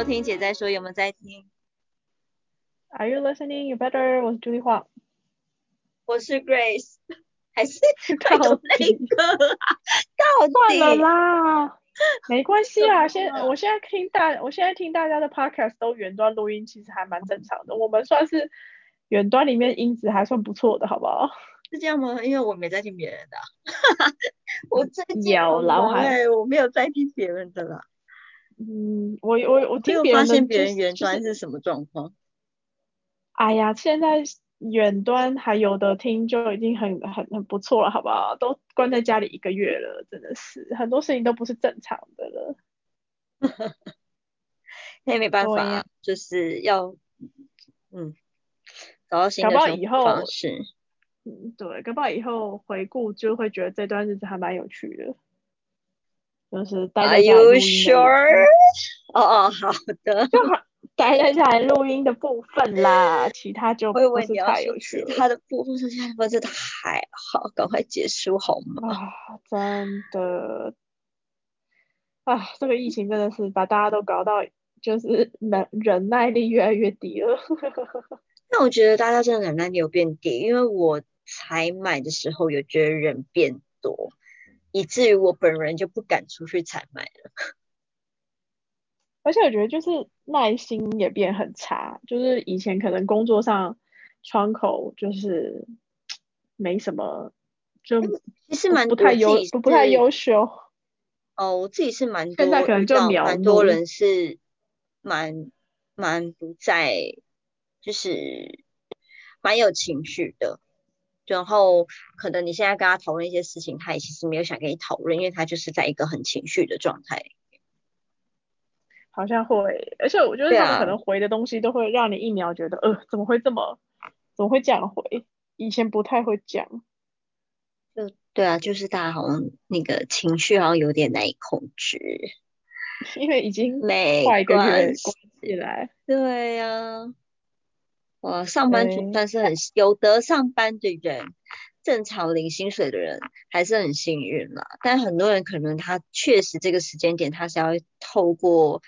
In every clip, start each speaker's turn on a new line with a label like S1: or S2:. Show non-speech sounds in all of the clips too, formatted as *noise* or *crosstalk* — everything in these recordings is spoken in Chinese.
S1: 收听姐在说，有没有在听
S2: ？Are you listening? You better. 我是朱丽华，
S1: 我是 Grace，*laughs* 还是太多那个？*laughs* 到
S2: 底了啦，没关系啊。*laughs* 现我现在听大，我现在听大家的 podcast 都远端录音，其实还蛮正常的。我们算是远端里面音质还算不错的，好不好？
S1: 是这样吗？因为我没在听别人的，我最近
S2: 有老海，
S1: 我没有在听别人的啦。
S2: 嗯，我我我听别
S1: 人
S2: 的，
S1: 别人远端是什么状况？
S2: 哎呀，现在远端还有的听就已经很很很不错了，好不好？都关在家里一个月了，真的是很多事情都不是正常的了。*laughs*
S1: 那也没办法，就是要嗯找到新的方式。
S2: 嗯，对，搞不好以后回顾就会觉得这段日子还蛮有趣的。就是待在家录音。
S1: 哦哦，好的。就
S2: 待在家里录音的部分啦，其他就不是太有趣。
S1: 他的部分是现在真的还好，赶快结束好吗？
S2: 啊，真的。啊，这个疫情真的是把大家都搞到，就是忍忍耐力越来越低了。*laughs*
S1: 那我觉得大家真的忍耐力有变低，因为我才买的时候有觉得人变多。以至于我本人就不敢出去采买了，*laughs*
S2: 而且我觉得就是耐心也变很差，就是以前可能工作上窗口就是没什么，就
S1: 其实蛮
S2: 不太优不不太优秀。*laughs*
S1: 哦，我自己是蛮
S2: 现在可能就
S1: 蛮多人是蛮蛮不在，就是蛮有情绪的。然后可能你现在跟他讨论一些事情，他也其实没有想跟你讨论，因为他就是在一个很情绪的状态。
S2: 好像会，而且我觉得他们可能回的东西都会让你一秒觉得，呃，怎么会这么，怎么会这样回？以前不太会讲。
S1: 就对啊，就是大家好像那个情绪好像有点难以控制，
S2: 因为已经
S1: 没
S2: 快一个月
S1: 关
S2: 起来。
S1: 对呀。哇，上班族算是很有得上班的人，正常领薪水的人还是很幸运啦。但很多人可能他确实这个时间点他是要透过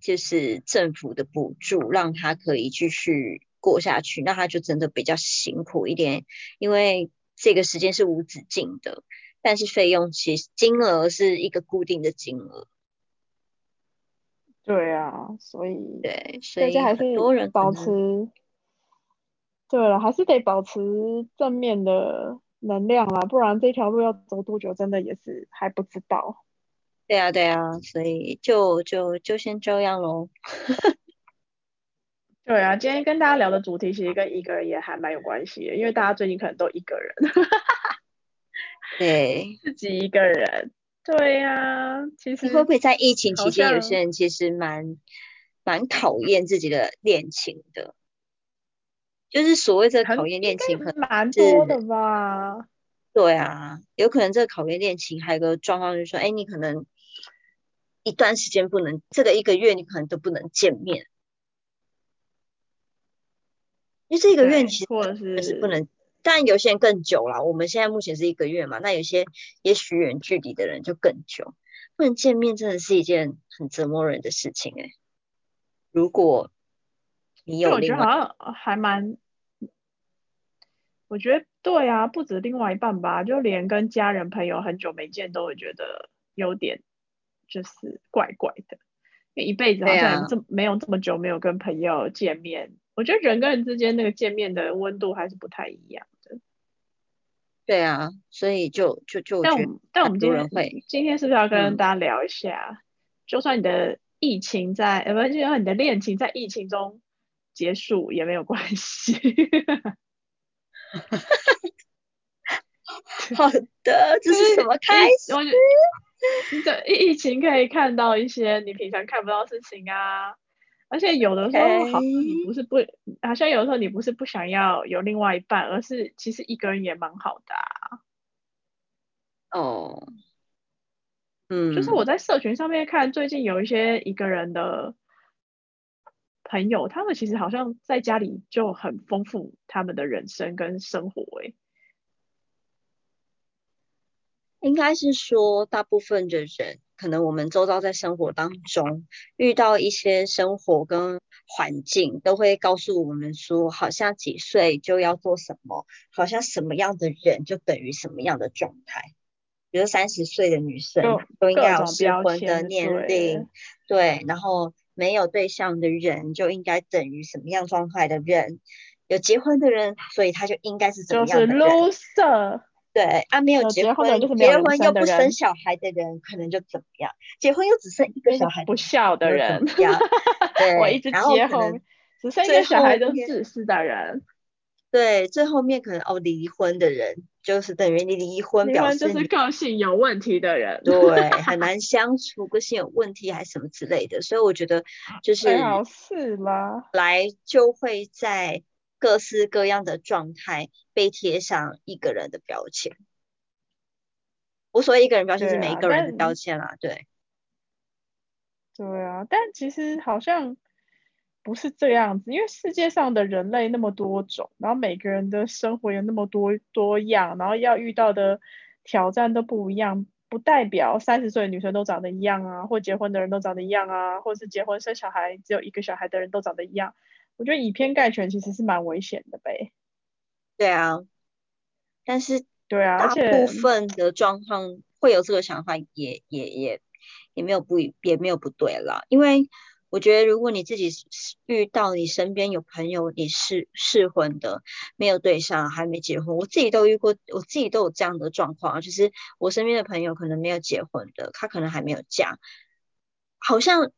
S1: 就是政府的补助，让他可以继续过下去，那他就真的比较辛苦一点，因为这个时间是无止境的，但是费用其实金额是一个固定的金额。
S2: 对啊，所以
S1: 对，所以
S2: 很
S1: 多人
S2: 保持。对了，还是得保持正面的能量啦，不然这条路要走多久，真的也是还不知道。
S1: 对啊，对啊，所以就就就先这样喽。*laughs*
S2: 对啊，今天跟大家聊的主题其实跟一个人也还蛮有关系的，因为大家最近可能都一个人。*laughs*
S1: 对，
S2: 自己一个人。对呀，其实
S1: 会不会在疫情期间，有些人其实蛮蛮讨厌自己的恋情的？就是所谓这考验恋情，可能
S2: 蛮多的吧？
S1: 对啊，有可能这个考验恋情还有个状况，就是说，哎，你可能一段时间不能，这个一个月你可能都不能见面，因为这个月其实是不能，但有些人更久了。我们现在目前是一个月嘛，那有些也许远距离的人就更久，不能见面，真的是一件很折磨人的事情哎。如果你有另外，
S2: 好像还蛮，我觉得对啊，不止另外一半吧，就连跟家人朋友很久没见，都会觉得有点就是怪怪的，因为一辈子好像这没有这么久没有跟朋友见面，我觉得人跟人之间那个见面的温度还是不太一样的。
S1: 对啊，所以就就就
S2: 但我们但我们今天
S1: 会
S2: 今天是不是要跟大家聊一下？就算你的疫情在，呃，不，就算你的恋情在疫情中。结束也没有关系。*laughs*
S1: 好的，这是什么开始？
S2: 这疫情可以看到一些你平常看不到事情啊，而且有的时候好像你不是不，好像有的时候你不是不想要有另外一半，而是其实一个人也蛮好的。
S1: 啊哦，嗯，
S2: 就是我在社群上面看，最近有一些一个人的。朋友，他们其实好像在家里就很丰富他们的人生跟生活，哎，
S1: 应该是说，大部分的人，可能我们周遭在生活当中遇到一些生活跟环境，都会告诉我们说，好像几岁就要做什么，好像什么样的人就等于什么样的状态。比如三十岁的女生都应该有适婚的年龄，对，然后没有对象的人就应该等于什么样状态的人，有结婚的人，所以他就应该是怎么样的人。
S2: 就是 loser。
S1: 对啊，没有
S2: 结
S1: 婚，结婚又不生小孩的人，可能就怎么样？结婚又只剩一个小孩，
S2: 不孝的人，*laughs*
S1: 对，
S2: 我一直结婚，只剩一个小孩就自私的人。
S1: 对，最后面可能哦，离婚的人就是等于你离婚，表示
S2: 就是个性有问题的人，
S1: 对，很难 *laughs* 相处，个性有问题还是什么之类的。所以我觉得就是
S2: 是啦，
S1: 来就会在。各式各样的状态被贴上一个人的标签。我所谓一个人标签是每一个人的标签啦，对。
S2: 对啊，但其实好像不是这样子，因为世界上的人类那么多种，然后每个人的生活有那么多多样，然后要遇到的挑战都不一样，不代表三十岁的女生都长得一样啊，或结婚的人都长得一样啊，或是结婚生小孩只有一个小孩的人都长得一样。我觉得以偏概全其实是蛮危险的呗。
S1: 对啊，但是
S2: 对啊，
S1: 而且部分的状况会有这个想法，也也也也没有不也没有不对啦。因为我觉得，如果你自己遇到你身边有朋友你是适婚的，没有对象，还没结婚，我自己都遇过，我自己都有这样的状况，就是我身边的朋友可能没有结婚的，他可能还没有嫁，好像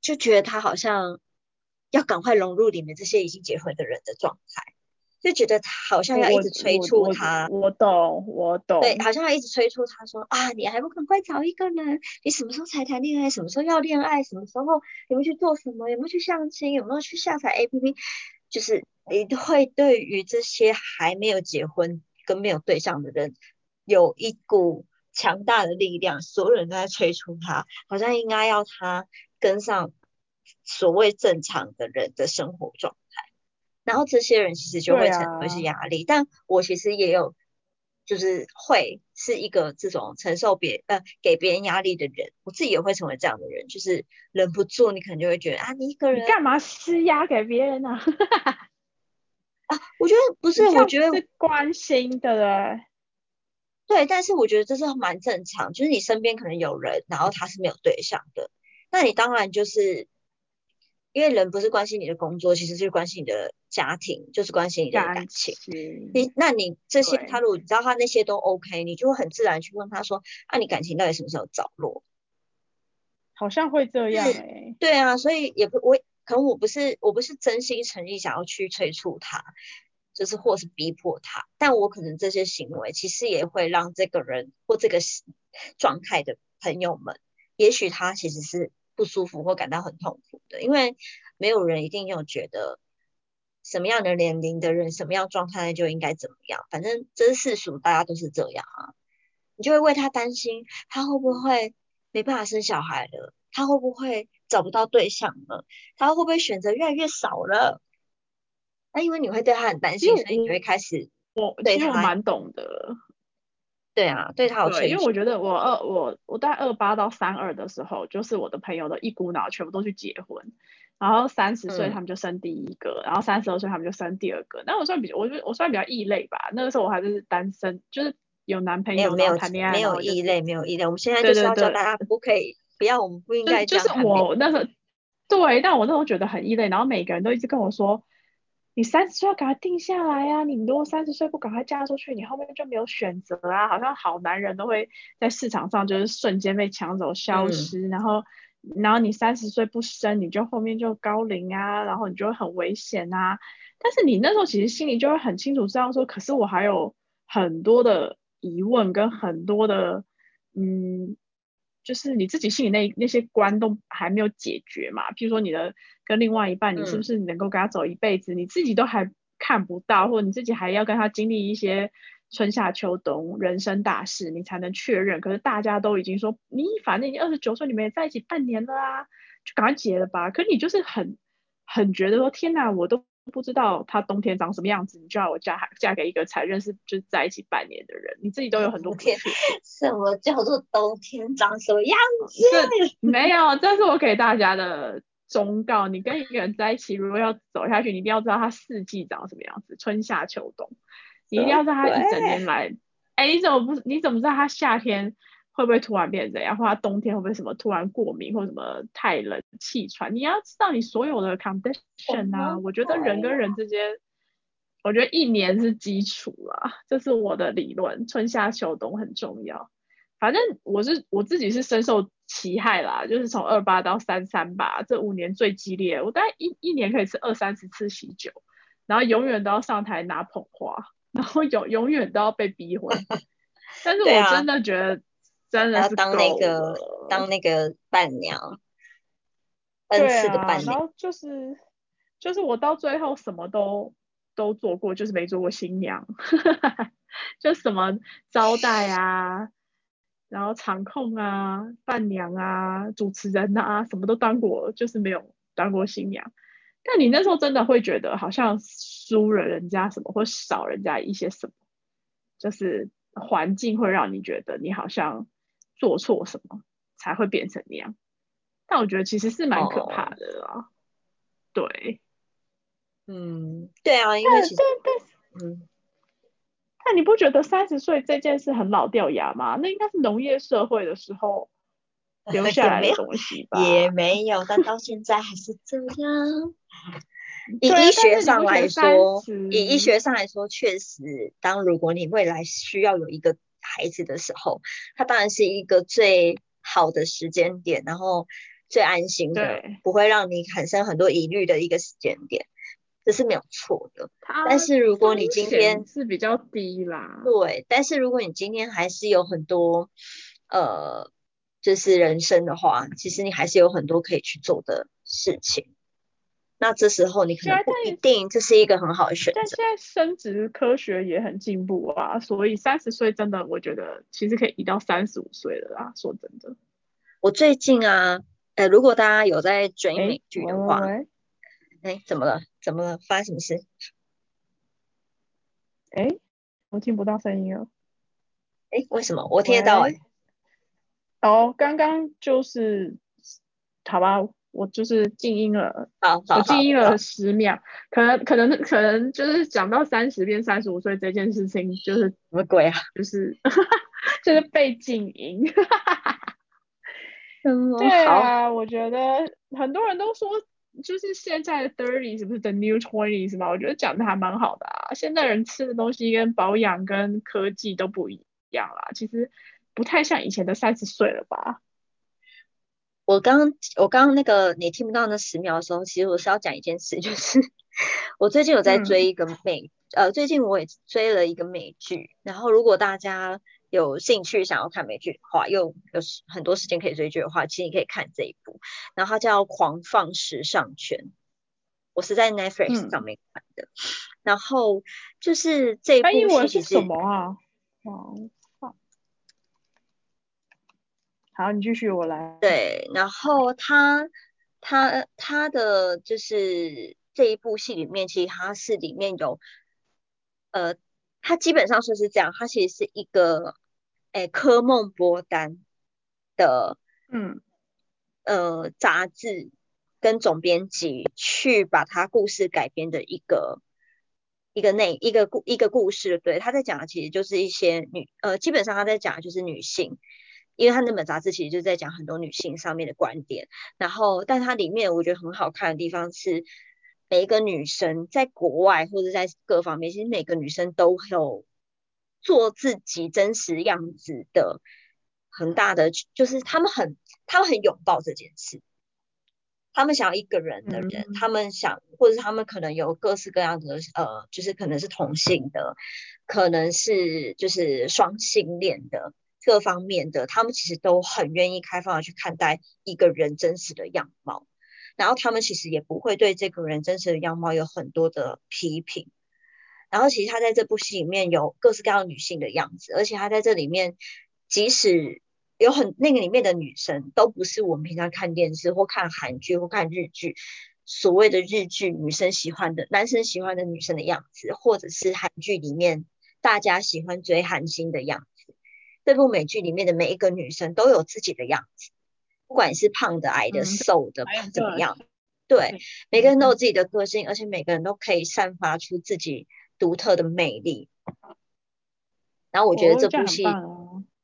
S1: 就觉得他好像。要赶快融入里面这些已经结婚的人的状态，就觉得他好像要一直催促他。
S2: 我懂，我懂。
S1: 对，好像要一直催促他说啊，你还不赶快找一个人？你什么时候才谈恋爱？什么时候要恋爱？什么时候有没有去做什么？有没有去相亲？有没有去下载 APP？就是你会对于这些还没有结婚跟没有对象的人，有一股强大的力量，所有人都在催促他，好像应该要他跟上。所谓正常的人的生活状态，然后这些人其实就会承受一些压力。但我其实也有，就是会是一个这种承受别呃给别人压力的人，我自己也会成为这样的人，就是忍不住，你可能就会觉得啊，你一个人
S2: 干嘛施压给别人呢？*laughs*
S1: 啊，我觉得不是，我觉得
S2: 是关心的，
S1: 对，但是我觉得这是蛮正常，就是你身边可能有人，然后他是没有对象的，那你当然就是。因为人不是关心你的工作，其实就是关心你的家庭，就是关心你的感情。你那你这些，他如果你知道他那些都 OK，你就会很自然去问他说：“啊，你感情到底什么时候着落？”
S2: 好像会这样哎。
S1: 对啊，所以也不我可能我不是我不是真心诚意想要去催促他，就是或是逼迫他，但我可能这些行为其实也会让这个人或这个状态的朋友们，也许他其实是。不舒服或感到很痛苦的，因为没有人一定有觉得什么样的年龄的人，什么样状态就应该怎么样。反正这是世俗，大家都是这样啊。你就会为他担心，他会不会没办法生小孩了？他会不会找不到对象了？他会不会选择越来越少了？那因为你会对他很担心，所以你会开始
S2: 我其实我蛮懂的。
S1: 对啊，对他有
S2: 对，因为我觉得我二我我大概二八到三二的时候，就是我的朋友的一股脑全部都去结婚，然后三十岁他们就生第一个，然后三十二岁他们就生第二个。那我算比，我觉得我算比较异类吧。那个时候我还是单身，就是有男朋友
S1: 没有
S2: 谈恋爱，
S1: 没有异类，没有异类。我们现在就是要教大家不可以，不要，我们不应该
S2: 就是我那时候对，但我那时候觉得很异类，然后每个人都一直跟我说。你三十岁要赶快定下来呀！你如果三十岁不赶快嫁出去，你后面就没有选择啊！好像好男人都会在市场上就是瞬间被抢走、消失，然后，然后你三十岁不生，你就后面就高龄啊，然后你就会很危险啊。但是你那时候其实心里就会很清楚知道说，可是我还有很多的疑问跟很多的，嗯。就是你自己心里那那些关都还没有解决嘛，譬如说你的跟另外一半，你是不是能够跟他走一辈子，你自己都还看不到，或者你自己还要跟他经历一些春夏秋冬人生大事，你才能确认。可是大家都已经说，你反正已经二十九岁，你们也在一起半年了啊，就赶快结了吧。可你就是很很觉得说，天哪，我都不知道他冬天长什么样子，你就要我嫁嫁给一个才认识就是在一起半年的人，你自己都有很多不确定。*laughs*
S1: 什么叫做冬天长什么样子？
S2: 没有，这是我给大家的忠告。你跟一个人在一起，如果要走下去，你一定要知道他四季长什么样子，春夏秋冬，你一定要知道他一整年来。哎，你怎么不？你怎么知道他夏天？会不会突然变这样？或者冬天会不会什么突然过敏，或什么太冷气喘？你要知道你所有的 condition 啊。我觉得人跟人之间，我觉得一年是基础啦，这是我的理论。春夏秋冬很重要。反正我是我自己是深受其害啦，就是从二八到三三吧，这五年最激烈。我大概一一年可以吃二三十次喜酒，然后永远都要上台拿捧花，然后永永远都要被逼婚。*laughs* 但是我真的觉得。真的是
S1: 当那个当那个伴娘，恩赐的伴娘。
S2: 然后就是就是我到最后什么都都做过，就是没做过新娘，*laughs* 就什么招待啊，然后场控啊，伴娘啊，主持人啊，什么都当过，就是没有当过新娘。但你那时候真的会觉得好像输了人家什么，或少人家一些什么，就是环境会让你觉得你好像。做错什么才会变成那样？但我觉得其实是蛮可怕的啦。对，
S1: 嗯，对啊，因为其实，
S2: 嗯，但你不觉得三十岁这件事很老掉牙吗？那应该是农业社会的时候 *laughs* 留下来的东西吧？
S1: 也没有，但到现在还是这样。以医学上来说，以医学上来说，确实，当如果你未来需要有一个。孩子的时候，他当然是一个最好的时间点，然后最安心的，不会让你产生很多疑虑的一个时间点，这是没有错的。但是如果你今天
S2: 是比较低啦，
S1: 对，但是如果你今天还是有很多呃，就是人生的话，其实你还是有很多可以去做的事情。那这时候你可能不一定这是一个很好的选择。
S2: 但现在生殖科学也很进步啊，所以三十岁真的我觉得其实可以移到三十五岁了啦。说真的，
S1: 我最近啊，呃，如果大家有在追美剧的话，哎，怎么了？怎么了？发生什么事？
S2: 哎，我听不到声音了。
S1: 哎，为什么？我听得到哎。
S2: 哦，刚刚就是，好吧。我就是静音了，
S1: 我
S2: 静音了十秒，可能可能可能就是讲到三十变三十五岁这件事情，就是什
S1: 么鬼啊？*laughs*
S2: 就是 *laughs* 就是被静音，*laughs*
S1: 对
S2: 啊，我觉得很多人都说，就是现在的 thirty 是不是 the new twenty 是吗？我觉得讲的还蛮好的啊，现在人吃的东西跟保养跟科技都不一样啦，其实不太像以前的三十岁了吧。
S1: 我刚我刚刚那个你听不到那十秒的时候，其实我是要讲一件事，就是我最近有在追一个美，呃，最近我也追了一个美剧，然后如果大家有兴趣想要看美剧的话，又有很多时间可以追剧的话，其实你可以看这一部，然后它叫《狂放时尚圈》，我是在 Netflix 上面看的，然后就是这一部
S2: 戏是什么啊？狂好，你继续，我来。
S1: 对，然后他他他的就是这一部戏里面，其实他是里面有，呃，他基本上说是这样，他其实是一个，哎，科梦波丹的，
S2: 嗯，
S1: 呃，杂志跟总编辑去把他故事改编的一个一个内一个故一个故事，对，他在讲的其实就是一些女，呃，基本上他在讲的就是女性。因为他那本杂志其实就在讲很多女性上面的观点，然后，但它里面我觉得很好看的地方是，每一个女生在国外或者在各方面，其实每个女生都有做自己真实样子的很大的，就是他们很他们很拥抱这件事，他们想要一个人的人，他们想，或者他们可能有各式各样的呃，就是可能是同性的，可能是就是双性恋的。各方面的，他们其实都很愿意开放的去看待一个人真实的样貌，然后他们其实也不会对这个人真实的样貌有很多的批评。然后其实他在这部戏里面有各式各样女性的样子，而且他在这里面，即使有很那个里面的女生都不是我们平常看电视或看韩剧或看日剧所谓的日剧女生喜欢的、男生喜欢的女生的样子，或者是韩剧里面大家喜欢追韩星的样子。这部美剧里面的每一个女生都有自己的样子，不管是胖的、矮的、瘦的，怎么样，对，每个人都有自己的个性，而且每个人都可以散发出自己独特的魅力。然后我觉得这部戏，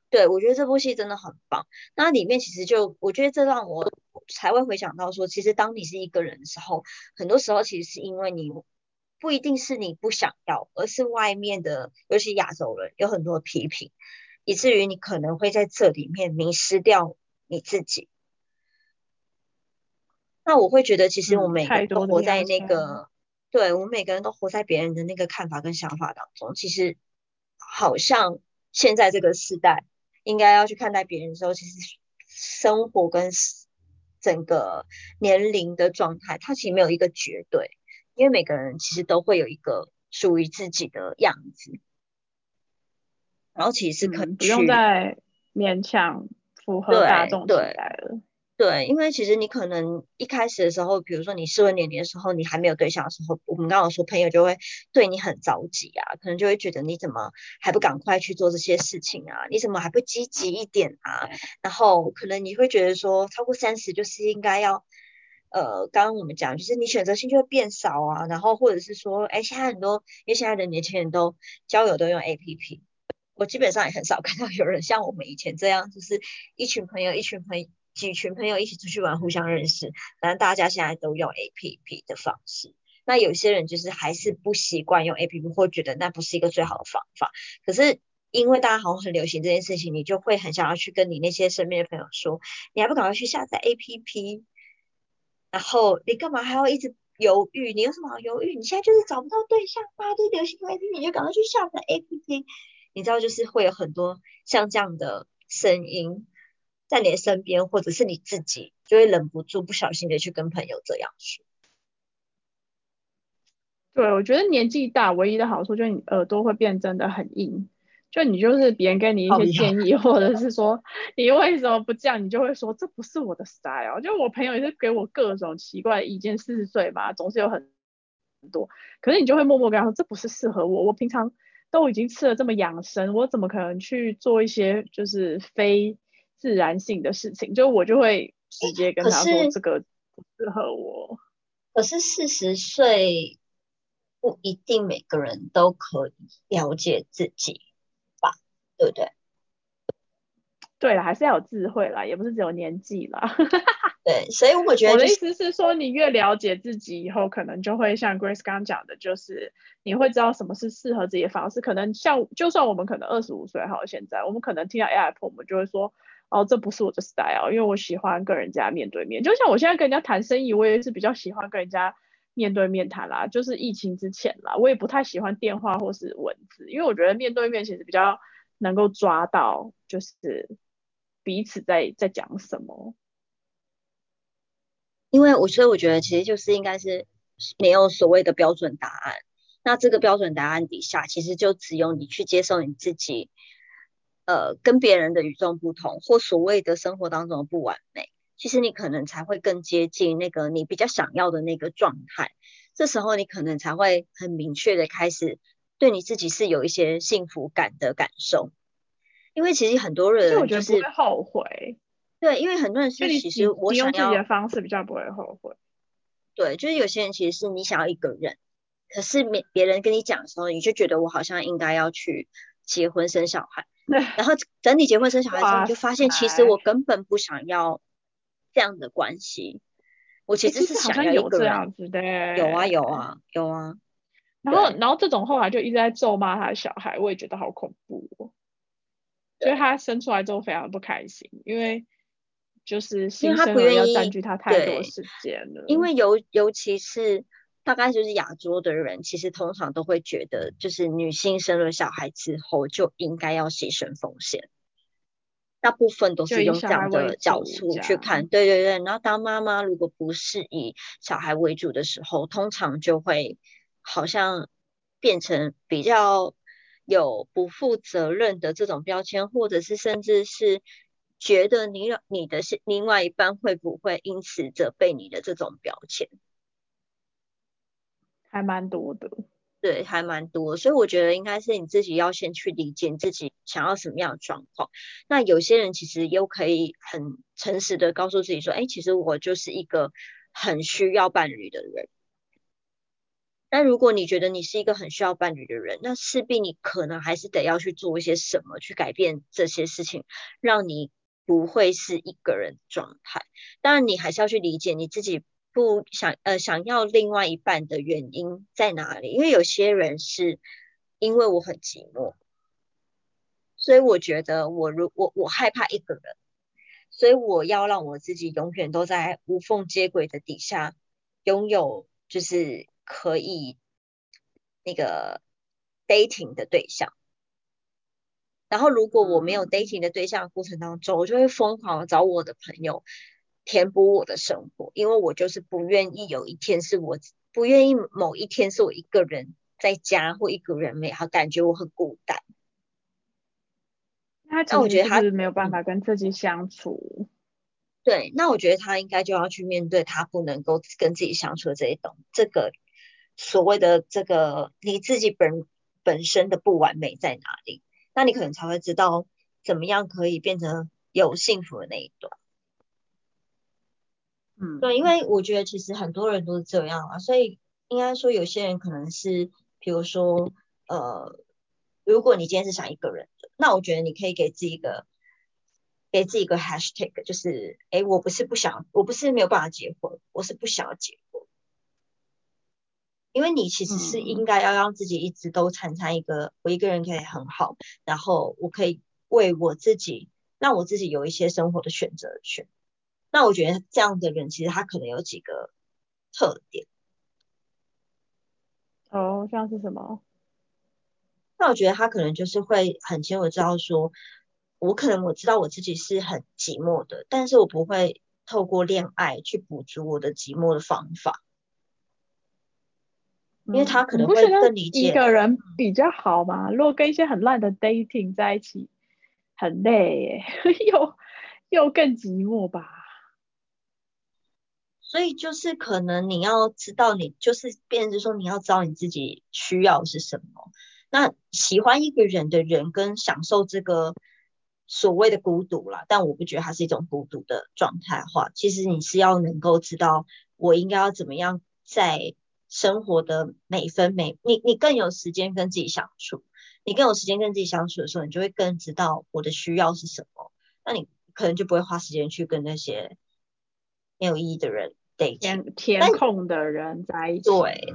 S1: 对我觉得这部戏真的很棒。那里面其实就，我觉得这让我才会回想到说，其实当你是一个人的时候，很多时候其实是因为你不一定是你不想要，而是外面的，尤其亚洲人有很多批评，以至于你可能会在这里面迷失掉你自己。那我会觉得，其实我们每个人都活在那个，对我们每个人都活在别人的那个看法跟想法当中，其实。好像现在这个时代，应该要去看待别人的时候，其实生活跟整个年龄的状态，它其实没有一个绝对，因为每个人其实都会有一个属于自己的样子，然后其实可
S2: 不用再勉强符合大众期待了。
S1: 对，因为其实你可能一开始的时候，比如说你适婚年龄的时候，你还没有对象的时候，我们刚刚说朋友就会对你很着急啊，可能就会觉得你怎么还不赶快去做这些事情啊？你怎么还不积极一点啊？然后可能你会觉得说，超过三十就是应该要，呃，刚刚我们讲就是你选择性就会变少啊，然后或者是说，哎，现在很多因为现在的年轻人都交友都用 A P P，我基本上也很少看到有人像我们以前这样，就是一群朋友一群朋。几群朋友一起出去玩，互相认识。反正大家现在都用 A P P 的方式。那有些人就是还是不习惯用 A P P，或觉得那不是一个最好的方法。可是因为大家好像很流行这件事情，你就会很想要去跟你那些身边的朋友说，你还不赶快去下载 A P P？然后你干嘛还要一直犹豫？你有什么好犹豫？你现在就是找不到对象吗？都流行 A P P，你就赶快去下载 A P P。你知道，就是会有很多像这样的声音。在你的身边，或者是你自己，就会忍不住不小心的去跟朋友这样说。
S2: 对，我觉得年纪大唯一的好处就是你耳朵会变真的很硬，就你就是别人给你一些建议，或者是说你为什么不这样，你就会说这不是我的 style。就我朋友也是给我各种奇怪的意见，四十岁嘛，总是有很多，可是你就会默默跟他说这不是适合我，我平常都已经吃了这么养生，我怎么可能去做一些就是非。自然性的事情，就我就会直接跟他说这个不适合我。
S1: 可是四十岁不一定每个人都可以了解自己吧，对不对？
S2: 对了，还是要有智慧啦，也不是只有年纪啦。
S1: 对，所以我觉得
S2: 我的意思是说，你越了解自己以后，可能就会像 Grace 刚刚讲的，就是你会知道什么是适合自己的方式。可能像就算我们可能二十五岁好，现在我们可能听到 AI，我们就会说。哦，这不是我的 style，因为我喜欢跟人家面对面。就像我现在跟人家谈生意，我也是比较喜欢跟人家面对面谈啦。就是疫情之前啦，我也不太喜欢电话或是文字，因为我觉得面对面其实比较能够抓到，就是彼此在在讲什么。
S1: 因为我所以我觉得其实就是应该是没有所谓的标准答案。那这个标准答案底下，其实就只有你去接受你自己。呃，跟别人的与众不同，或所谓的生活当中的不完美，其实你可能才会更接近那个你比较想要的那个状态。这时候你可能才会很明确的开始对你自己是有一些幸福感的感受。因为其实很多人就是
S2: 不会后悔。
S1: 对，因为很多人是其实我想要
S2: 的方式比较不会后悔。
S1: 对，就是有些人其实是你想要一个人，可是别别人跟你讲的时候，你就觉得我好像应该要去结婚生小孩。*laughs* 然后等你结婚生小孩之后，你就发现其实我根本不想要这样的关系。我其实是想要一个
S2: 人。
S1: 有啊有啊有啊。
S2: 然后然后这种后来就一直在咒骂他的小孩，我也觉得好恐怖。所以他生出来之后非常不开心，因为就是新生儿要占据他太多时间了。
S1: 因为尤尤其是。大概就是亚洲的人，其实通常都会觉得，就是女性生了小孩之后就应该要牺牲奉献，大部分都是用这样的角度去看。对对对，然后当妈妈如果不是以小孩为主的时候，通常就会好像变成比较有不负责任的这种标签，或者是甚至是觉得你你的是另外一半会不会因此责备你的这种标签。
S2: 还蛮多的。
S1: 对，还蛮多，所以我觉得应该是你自己要先去理解自己想要什么样的状况。那有些人其实又可以很诚实的告诉自己说，哎，其实我就是一个很需要伴侣的人。那如果你觉得你是一个很需要伴侣的人，那势必你可能还是得要去做一些什么去改变这些事情，让你不会是一个人状态。当然，你还是要去理解你自己。不想呃想要另外一半的原因在哪里？因为有些人是因为我很寂寞，所以我觉得我如我我害怕一个人，所以我要让我自己永远都在无缝接轨的底下，拥有就是可以那个 dating 的对象。然后如果我没有 dating 的对象过程当中，我就会疯狂的找我的朋友。填补我的生活，因为我就是不愿意有一天是我不愿意某一天是我一个人在家或一个人美好感觉我很孤单。
S2: 那我觉得他是没有办法跟自己相处。
S1: 对，那我觉得他应该就要去面对他不能够跟自己相处的这一种这个所谓的这个你自己本本身的不完美在哪里，那你可能才会知道怎么样可以变成有幸福的那一段。
S2: 嗯，
S1: 对，因为我觉得其实很多人都是这样啊，所以应该说有些人可能是，比如说，呃，如果你今天是想一个人的，那我觉得你可以给自己一个，给自己一个 hashtag，就是，哎，我不是不想，我不是没有办法结婚，我是不想要结婚，因为你其实是应该要让自己一直都产生一个，我一个人可以很好，然后我可以为我自己，让我自己有一些生活的选择权。那我觉得这样的人其实他可能有几个特点。
S2: 哦，像是什么？
S1: 那我觉得他可能就是会很清楚知道说，我可能我知道我自己是很寂寞的，但是我不会透过恋爱去补足我的寂寞的方法，因为他可能会更理解
S2: 一个人比较好嘛。如果跟一些很烂的 dating 在一起，很累耶，*laughs* 又又更寂寞吧。
S1: 所以就是可能你要知道，你就是变成说你要知道你自己需要是什么。那喜欢一个人的人跟享受这个所谓的孤独啦，但我不觉得它是一种孤独的状态话。其实你是要能够知道我应该要怎么样在生活的每分每你你更有时间跟自己相处，你更有时间跟自己相处的时候，你就会更知道我的需要是什么。那你可能就不会花时间去跟那些没有意义的人。
S2: 填填空的人在一起，
S1: 对，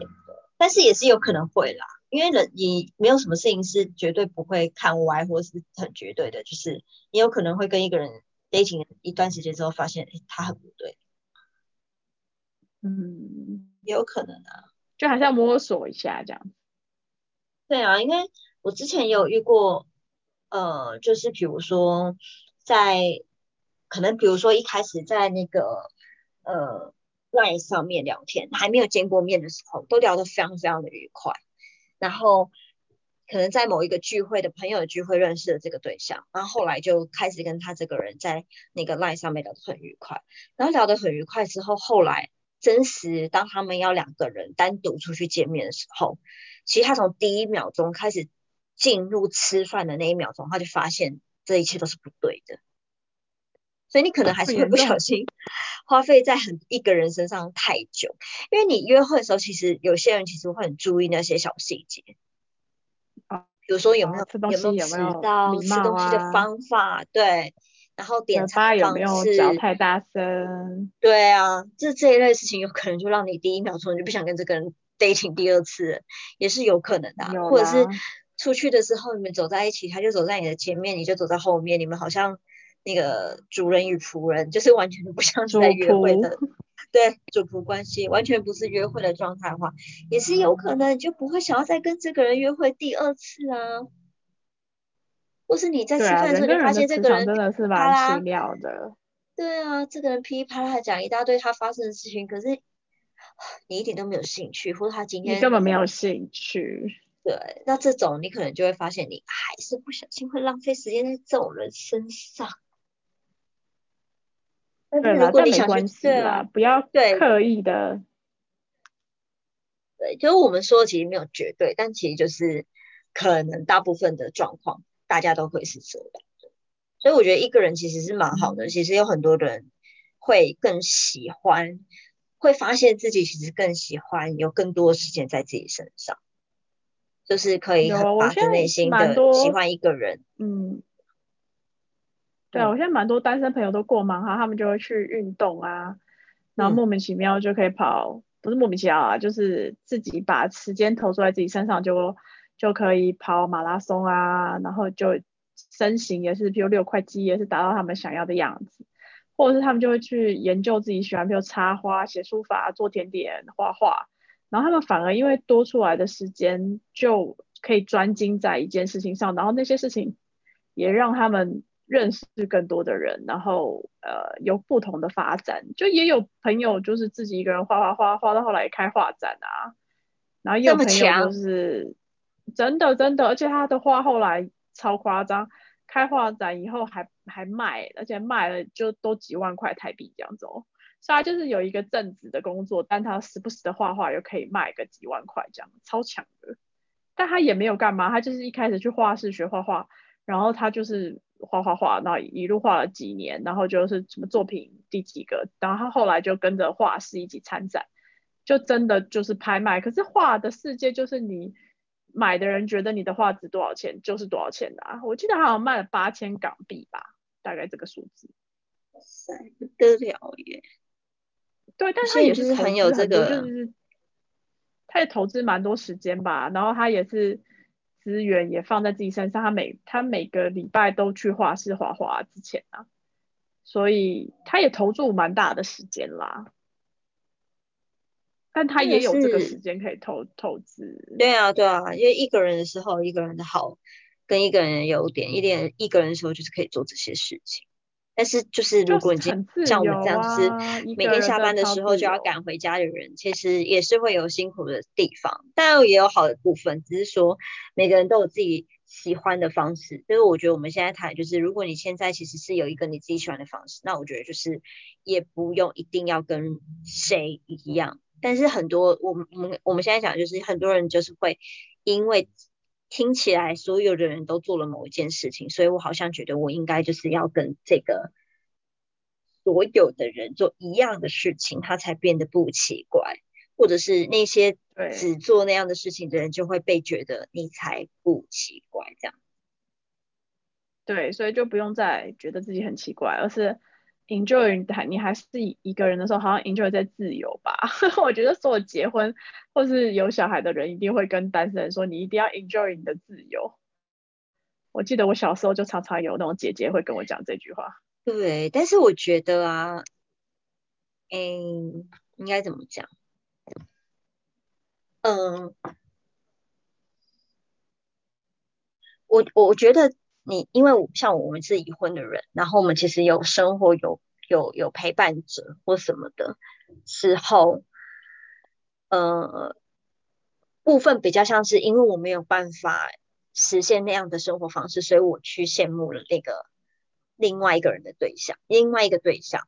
S1: 但是也是有可能会啦，因为人你没有什么事情是绝对不会看歪，或是很绝对的，就是你有可能会跟一个人 dating 一段时间之后，发现他很不对，
S2: 嗯，
S1: 也有可能啊，
S2: 就还是要摸索一下这样。
S1: 对啊，因为我之前也有遇过，呃，就是比如说在可能比如说一开始在那个呃。line 上面聊天，还没有见过面的时候，都聊得非常非常的愉快。然后可能在某一个聚会的朋友的聚会认识了这个对象，然后后来就开始跟他这个人在那个 line 上面聊得很愉快。然后聊得很愉快之后，后来真实当他们要两个人单独出去见面的时候，其实他从第一秒钟开始进入吃饭的那一秒钟，他就发现这一切都是不对的。所以你可能还是会不小心 *laughs* 花费在很一个人身上太久，因为你约会的时候，其实有些人其实会很注意那些小细节，
S2: 啊，
S1: 比如说有没有
S2: 有没有
S1: 迟到，吃东西的方法，对，然后点餐
S2: 方式，脚太大声，
S1: 对啊，这这一类事情有可能就让你第一秒钟就不想跟这个人 dating 第二次，也是有可能的，或者是出去的时候你们走在一起，他就走在你的前面，你就走在后面，你们好像。那个主人与仆人就是完全不像是在约会的，*laughs* 对主仆关系完全不是约会的状态的话，也是有可能你就不会想要再跟这个人约会第二次啊，或是你在吃饭的时候你发现这个人
S2: 真的是蛮奇妙的，
S1: 对啊，这个人噼里啪啦讲一大堆他发生的事情，可是你一点都没有兴趣，或者他今天
S2: 你根本没有兴趣。
S1: 对，那这种你可能就会发现你还是不小心会浪费时间在这种人身上。
S2: 那如果你想关系啦，不要刻意的。
S1: 对，就是我们说的其实没有绝对，但其实就是可能大部分的状况大家都会是这样的。所以我觉得一个人其实是蛮好的，其实有很多人会更喜欢，会发现自己其实更喜欢有更多时间在自己身上，就是可以很发自内心的喜欢一个人。
S2: 嗯，对啊，我现在蛮多单身朋友都过忙哈，他们就会去运动啊，然后莫名其妙就可以跑。不是莫名其妙啊，就是自己把时间投注在自己身上，就就可以跑马拉松啊，然后就身形也是，比如六块肌也是达到他们想要的样子，或者是他们就会去研究自己喜欢，比如插花、写书法、做甜点、画画，然后他们反而因为多出来的时间就可以专精在一件事情上，然后那些事情也让他们。认识更多的人，然后呃有不同的发展，就也有朋友就是自己一个人画画画画到后来开画展啊，然后也有朋友就是真的真的，而且他的画后来超夸张，开画展以后还还卖，而且卖了就都几万块台币这样子哦，所以他就是有一个正职的工作，但他时不时的画画又可以卖个几万块这样，超强的，但他也没有干嘛，他就是一开始去画室学画画，然后他就是。画画画，然后一路画了几年，然后就是什么作品第几个，然后他后来就跟着画室一起参展，就真的就是拍卖。可是画的世界就是你买的人觉得你的画值多少钱就是多少钱的啊！我记得好像卖了八千港币吧，大概这个数字。
S1: 哇塞，不得了耶！
S2: 对，但他也
S1: 是
S2: 很
S1: 有这个，
S2: 就是他也投资蛮多时间吧，然后他也是。资源也放在自己身上，他每他每个礼拜都去画室画画之前啊，所以他也投注蛮大的时间啦。但他也有这个时间可以投投资。
S1: 对啊，对啊，因为一个人的时候，一个人的好跟一个人的优点，一点一个人的时候就是可以做这些事情。但是就是如果你像我们这样，就是每天下班的时候就要赶回家的人，其实也是会有辛苦的地方，但也有好的部分。只是说每个人都有自己喜欢的方式。所以我觉得我们现在谈就是，如果你现在其实是有一个你自己喜欢的方式，那我觉得就是也不用一定要跟谁一样。但是很多我们我们我们现在讲就是很多人就是会因为听起来所有的人都做了某一件事情，所以我好像觉得我应该就是要跟这个所有的人做一样的事情，他才变得不奇怪，或者是那些只做那样的事情的人就会被觉得你才不奇怪这样。
S2: 对，所以就不用再觉得自己很奇怪，而是。Enjoy 还你还是一个人的时候，好像 enjoy 在自由吧。*laughs* 我觉得所有结婚或是有小孩的人，一定会跟单身人说，你一定要 enjoy 你的自由。我记得我小时候就常常有那种姐姐会跟我讲这句话。
S1: 对，但是我觉得啊，嗯，应该怎么讲？嗯，我我觉得。你因为像我们是已婚的人，然后我们其实有生活有有有陪伴者或什么的时候，呃，部分比较像是因为我没有办法实现那样的生活方式，所以我去羡慕了那个另外一个人的对象，另外一个对象。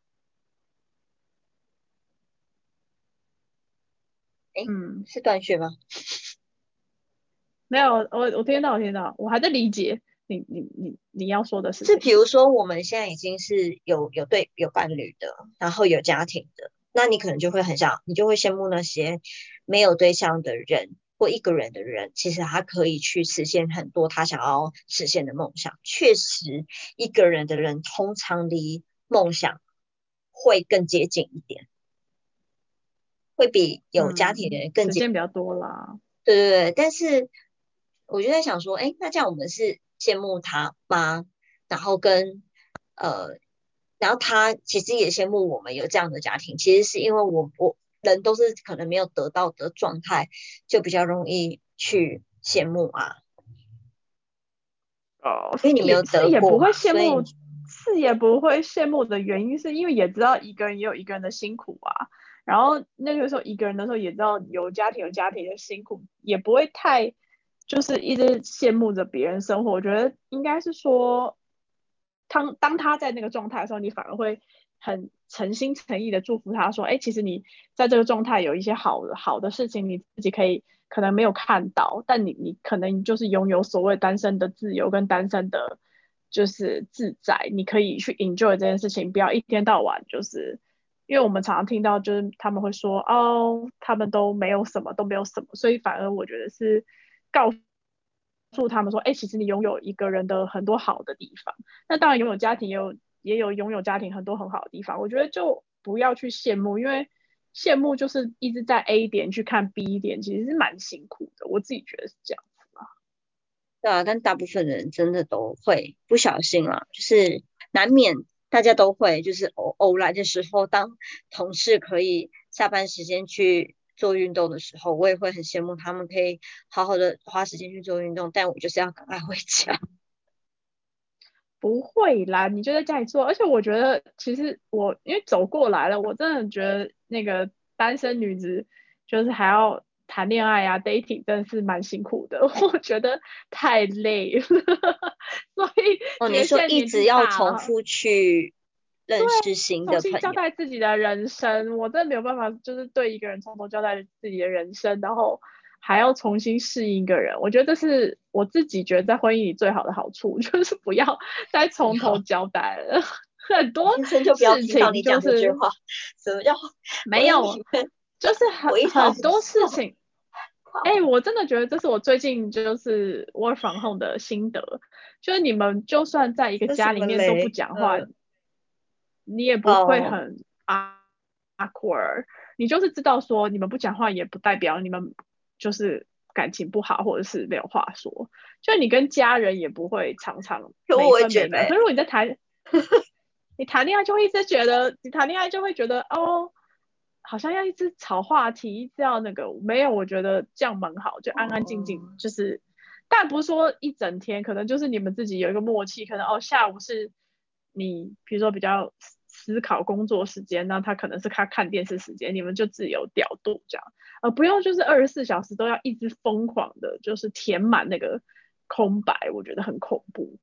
S1: 哎，嗯，是断续吗？*laughs*
S2: 没有，我我听到，我听到，我还在理解。你你你你要说的是，
S1: 是比如说我们现在已经是有有对有伴侣的，然后有家庭的，那你可能就会很想，你就会羡慕那些没有对象的人或一个人的人，其实他可以去实现很多他想要实现的梦想。确实，一个人的人通常离梦想会更接近一点，会比有家庭的人更
S2: 时间比较多啦。
S1: 对对对，但是我就在想说，哎，那这样我们是。羡慕他吗？然后跟呃，然后他其实也羡慕我们有这样的家庭。其实是因为我我人都是可能没有得到的状态，就比较容易去羡慕啊。
S2: 哦，
S1: 所以你没有得
S2: 过，不会羡慕，是也不会羡慕的原因，是因为也知道一个人也有一个人的辛苦啊。然后那个时候一个人的时候，也知道有家庭有家庭的辛苦，也不会太。就是一直羡慕着别人生活，我觉得应该是说，当当他在那个状态的时候，你反而会很诚心诚意的祝福他说，哎，其实你在这个状态有一些好的好的事情，你自己可以可能没有看到，但你你可能就是拥有所谓单身的自由跟单身的，就是自在，你可以去 enjoy 这件事情，不要一天到晚就是，因为我们常常听到就是他们会说，哦，他们都没有什么都没有什么，所以反而我觉得是告诉他们说，哎，其实你拥有一个人的很多好的地方，那当然拥有家庭也有。也有拥有家庭很多很好的地方，我觉得就不要去羡慕，因为羡慕就是一直在 A 点去看 B 点，其实是蛮辛苦的。我自己觉得是这样子啊。
S1: 对啊，但大部分人真的都会不小心啊，就是难免大家都会，就是偶偶然的时候，当同事可以下班时间去做运动的时候，我也会很羡慕他们可以好好的花时间去做运动，但我就是要赶快回家。*laughs*
S2: 不会啦，你就在家里做。而且我觉得，其实我因为走过来了，我真的觉得那个单身女子就是还要谈恋爱啊，dating 真的是蛮辛苦的。*laughs* 我觉得太累了，*laughs* 所以
S1: 哦，你说一直要重复去认识新的朋友，
S2: 交代自己的人生，我真的没有办法，就是对一个人从头交代自己的人生，然后。还要重新适应一个人，我觉得这是我自己觉得在婚姻里最好的好处，*laughs* 就是不要再从头交代了。*laughs* 很多事情就是
S1: 什么叫 *laughs*
S2: 没有，就是很很多事情。哎，我真的觉得这是我最近就是 work from home 的心得，就是你们就算在一个家里面都不讲话，你也不会很 awkward。你就是知道说你们不讲话也不代表你们。就是感情不好，或者是没有话说，就你跟家人也不会常常没分没秒。可是如果你在谈，*laughs* 你谈恋爱就会一直觉得，你谈恋爱就会觉得哦，好像要一直吵话题，一直要那个没有，我觉得这样蛮好，就安安静静，就是，但不是说一整天，可能就是你们自己有一个默契，可能哦下午是你，比如说比较。思考工作时间，那他可能是他看电视时间，你们就自由调度这样，呃，不用就是二十四小时都要一直疯狂的，就是填满那个空白，我觉得很恐怖。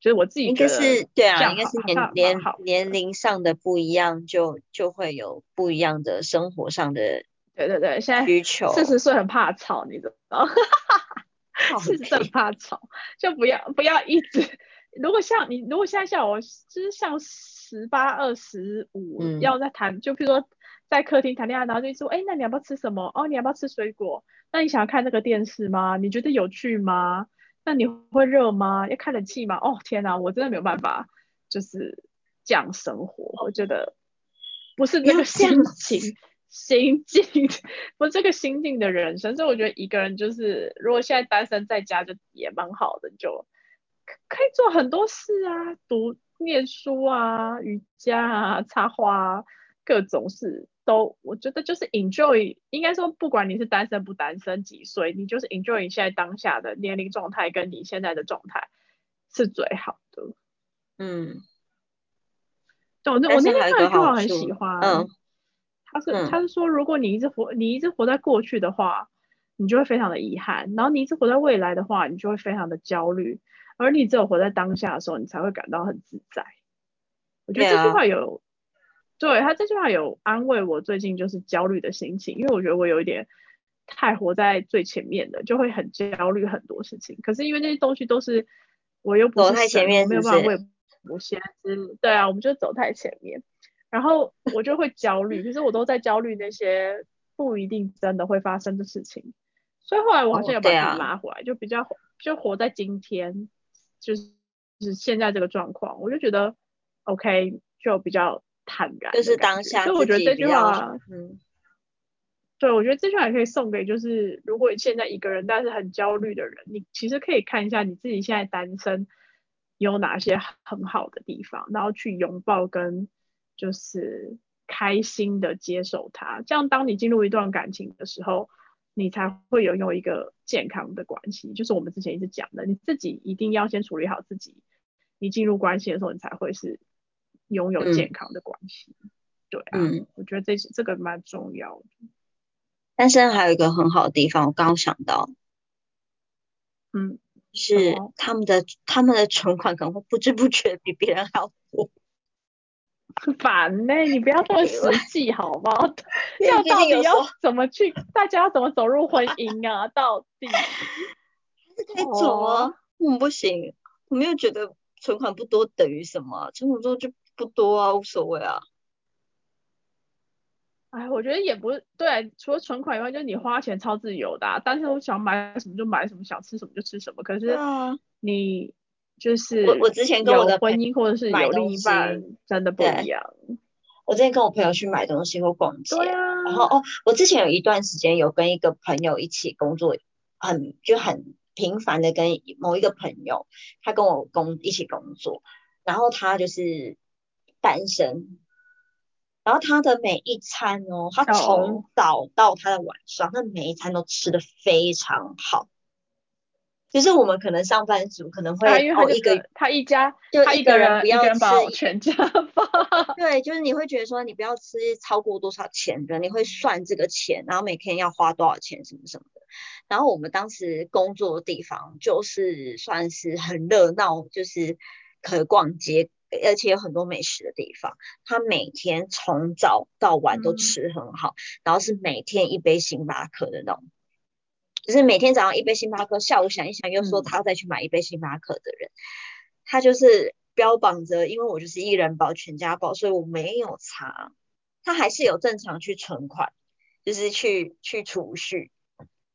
S2: 所以我自己
S1: 应该是对啊，应该是年年年龄上的不一样，就就会有不一样的生活上的
S2: 对对对，现在
S1: 需求
S2: 四十岁很怕吵，你知道？*laughs* 四十岁怕吵，就不要不要一直。如果像你，如果现在像我，就是像十八、二十五，要在谈，就比如说在客厅谈恋爱，然后就说，哎，那你要不要吃什么？哦，你要不要吃水果？那你想要看那个电视吗？你觉得有趣吗？那你会热吗？要开冷气吗？哦，天哪，我真的没有办法，就是这样生活。我觉得不是那个心情、心境，不是这个心境的人生。所以我觉得一个人就是，如果现在单身在家，就也蛮好的，就。可以做很多事啊，读念书啊，瑜伽啊，插花啊，各种事都，我觉得就是 enjoy。应该说，不管你是单身不单身，几岁，你就是 enjoy 你现在当下的年龄状态，跟你现在的状态是最好的。
S1: 嗯，
S2: 对，我那我那天看一句话很喜欢，嗯，他是他是说，如果你一直活，你一直活在过去的话，你就会非常的遗憾；然后你一直活在未来的话，你就会非常的焦虑。而你只有活在当下的时候，你才会感到很自在。我觉得这句话有，对他这句话有安慰我最近就是焦虑的心情，因为我觉得我有一点太活在最前面的，就会很焦虑很多事情。可是因为那些东西都是我又不是
S1: 太前面，
S2: 没有办法为我先知。对啊，我们就走太前面，然后我就会焦虑。可是我都在焦虑那些不一定真的会发生的事情，所以后来我好像要把自己拉回来，就比较就活在今天。就是就是现在这个状况，我就觉得 OK，就比较坦然。
S1: 就是当下，
S2: 所以我觉得这句话，嗯，对，我觉得这句话也可以送给就是，如果现在一个人但是很焦虑的人，你其实可以看一下你自己现在单身有哪些很好的地方，然后去拥抱跟就是开心的接受它。这样，当你进入一段感情的时候。你才会拥有一个健康的关系，就是我们之前一直讲的，你自己一定要先处理好自己，你进入关系的时候，你才会是拥有健康的关系。对啊，我觉得这这个蛮重要的。
S1: 单身还有一个很好的地方，我刚刚想到，
S2: 嗯，
S1: 是他们的他们的存款可能会不知不觉比别人还要多。*laughs*
S2: 烦呢，你不要这么实际好不好？这样到底要怎么去？大家要怎么走入婚姻啊？到底 *laughs* 还
S1: 是可以走啊？嗯，不行，我没有觉得存款不多等于什么，存款多就不多啊，无所谓啊。
S2: 哎，我觉得也不是对，除了存款以外，就是你花钱超自由的，但是我想买什么就买什么，想吃什么就吃什么。可是你就是
S1: 我我之前跟我的
S2: 婚姻或者是有另一半真的不一样。
S1: 我之前跟我朋友去买东西或逛街，啊。然后哦，我之前有一段时间有跟一个朋友一起工作，很就很频繁的跟某一个朋友，他跟我工一起工作，然后他就是单身。然后他的每一餐哦，他从早到他的晚上，他每一餐都吃的非常好。就是我们可能上班族可能会哦一个
S2: 他一家
S1: 就一个
S2: 人
S1: 不要吃
S2: 全家饭。*laughs*
S1: 对，就是你会觉得说你不要吃超过多少钱的，你会算这个钱，然后每天要花多少钱什么什么的。然后我们当时工作的地方就是算是很热闹，就是可逛街。而且有很多美食的地方，他每天从早到晚都吃很好，然后是每天一杯星巴克的那种，就是每天早上一杯星巴克，下午想一想又说他要再去买一杯星巴克的人，他就是标榜着，因为我就是一人保全家保，所以我没有查，他还是有正常去存款，就是去去储蓄，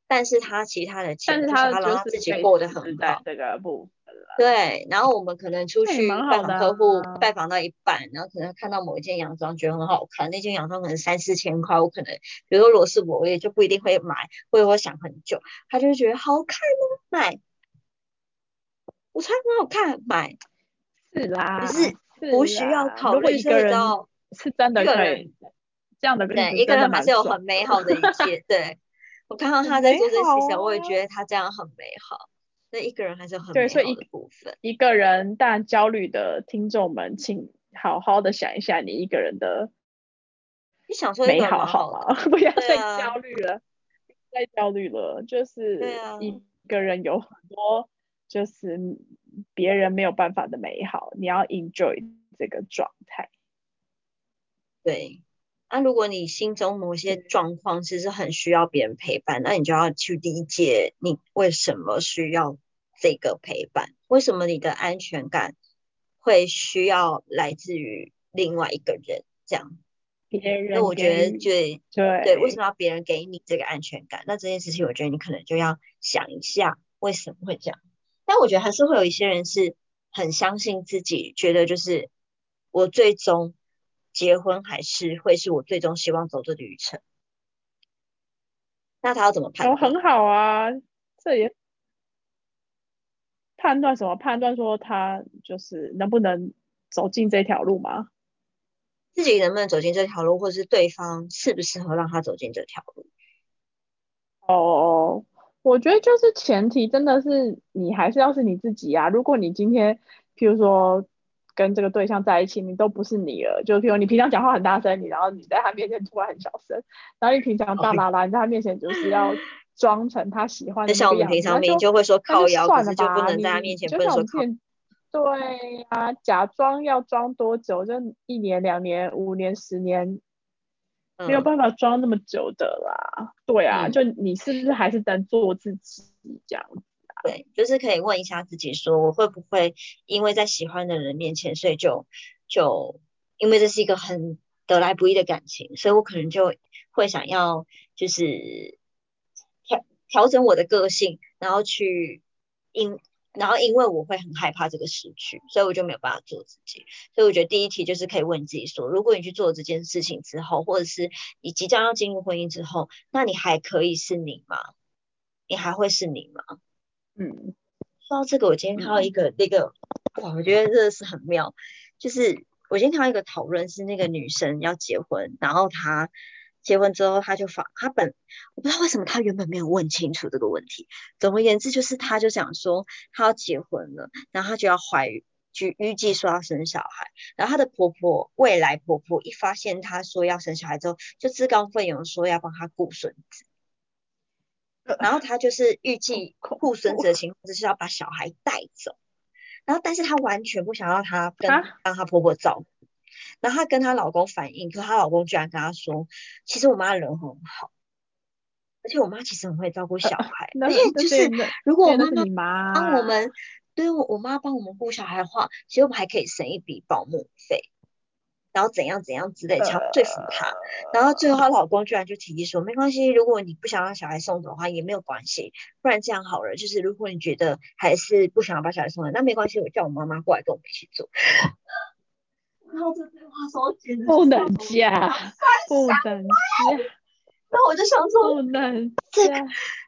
S1: 但是他其他的钱，
S2: 就是
S1: 他让他自己过得很好，
S2: 这个不。
S1: 对，然后我们可能出去拜访客户，拜访到一半，然后可能看到某一件洋装，觉得很好看，那件洋装可能三四千块，我可能，比如说如果是我，我也就不一定会买，或者我想很久，他就会觉得好看哦，买，我穿很好看，买，
S2: 是啦，
S1: 是不需要考虑，
S2: 一个人是真的可以这样的，
S1: 对，一个人还是有很美好的一切，对。*laughs* 我看到他在做这些事情，我也觉得他这样很美好。那一个人还是很对，所以一部分。
S2: 一个人，但焦虑的听众们，请好好的想一下，你一个人的，
S1: 你想说
S2: 美好
S1: 好
S2: 吗？*laughs* 不要再焦虑了，再焦虑了，就是一个人有很多，就是别人没有办法的美好，你要 enjoy 这个状态。
S1: 对。那如果你心中某些状况其实很需要别人陪伴，那你就要去理解你为什么需要这个陪伴，为什么你的安全感会需要来自于另外一个人这样。
S2: 别人，
S1: 那我觉得对
S2: 对
S1: 对，为什么要别人给你这个安全感？那这件事情我觉得你可能就要想一下为什么会这样。但我觉得还是会有一些人是很相信自己，觉得就是我最终。结婚还是会是我最终希望走的旅程。那他要怎么判断？
S2: 很好啊，这也判断什么？判断说他就是能不能走进这条路吗？
S1: 自己能不能走进这条路，或者是对方适不适合让他走进这条路？
S2: 哦，我觉得就是前提真的是你还是要是你自己啊。如果你今天，譬如说。跟这个对象在一起，你都不是你了。就比如你平常讲话很大声，你然后你在他面前突然很小声，然后你平常大啦啦，你在他面前就是要装成他喜欢的样子。
S1: 像我们平常明就会说靠腰，
S2: 算了
S1: 吧，就不能在他面前不能说靠。
S2: 对啊，假装要装多久？就一年、两年、五年、十年，没有办法装那么久的啦。对啊，就你是不是还是能做自己这样？
S1: 对，就是可以问一下自己，说我会不会因为在喜欢的人面前，所以就就因为这是一个很得来不易的感情，所以我可能就会想要就是调调整我的个性，然后去因然后因为我会很害怕这个失去，所以我就没有办法做自己。所以我觉得第一题就是可以问自己说，如果你去做这件事情之后，或者是你即将要进入婚姻之后，那你还可以是你吗？你还会是你吗？
S2: 嗯，
S1: 说到这个，我今天看到一个那个，哇，我觉得真的是很妙。就是我今天看到一个讨论，是那个女生要结婚，然后她结婚之后，她就发，她本我不知道为什么她原本没有问清楚这个问题。总而言之，就是她就想说她要结婚了，然后她就要怀孕，就预计说要生小孩。然后她的婆婆，未来婆婆一发现她说要生小孩之后，就自告奋勇说要帮她顾孙子。然后他就是预计护孙子的情况，就是要把小孩带走。然后，但是她完全不想要她跟让她婆婆照顾，然后她跟她老公反映，可她老公居然跟她说，其实我妈人很好，而且我妈其实很会照顾小孩，*laughs* 而且就是如果我妈帮我们，对我我妈帮我们顾小孩的话，其实我们还可以省一笔保姆费。然后怎样怎样之类，强说服她。然后最后她老公居然就提议说，没关系，如果你不想让小孩送走的话，也没有关系。不然这样好了，就是如果你觉得还是不想要把小孩送走，那没关系，我叫我妈妈过来跟我们一起做。*laughs* 然后这句话说简直
S2: 不能嫁，不能嫁。
S1: 那我就想说，
S2: 不能
S1: 这个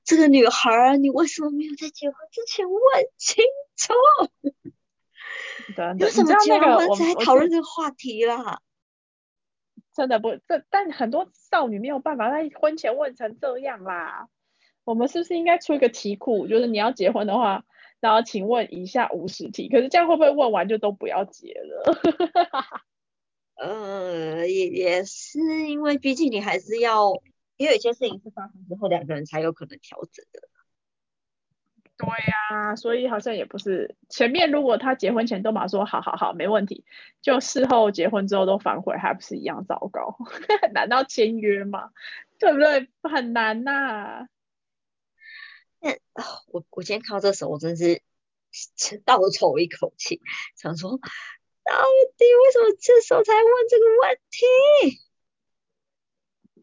S1: 这个女孩啊，你为什么没有在结婚之前问清楚？*laughs*
S2: 有
S1: 什么结婚才讨论这个话题啦？
S2: 真的不，这但很多少女没有办法在婚前问成这样啦。我们是不是应该出一个题库，就是你要结婚的话，然后请问以下五十题，可是这样会不会问完就都不要结了？*laughs*
S1: 呃，也也是，因为毕竟你还是要，因为有些事情是发生之后两个人才有可能调整的。
S2: 对呀，所以好像也不是前面如果他结婚前都马说好好好没问题，就事后结婚之后都反悔，还不是一样糟糕？*laughs* 难道签约吗？对不对？很难呐。
S1: 那我我今天看到这时候，我真是倒抽一口气，想说到底为什么这时候才问这个问题？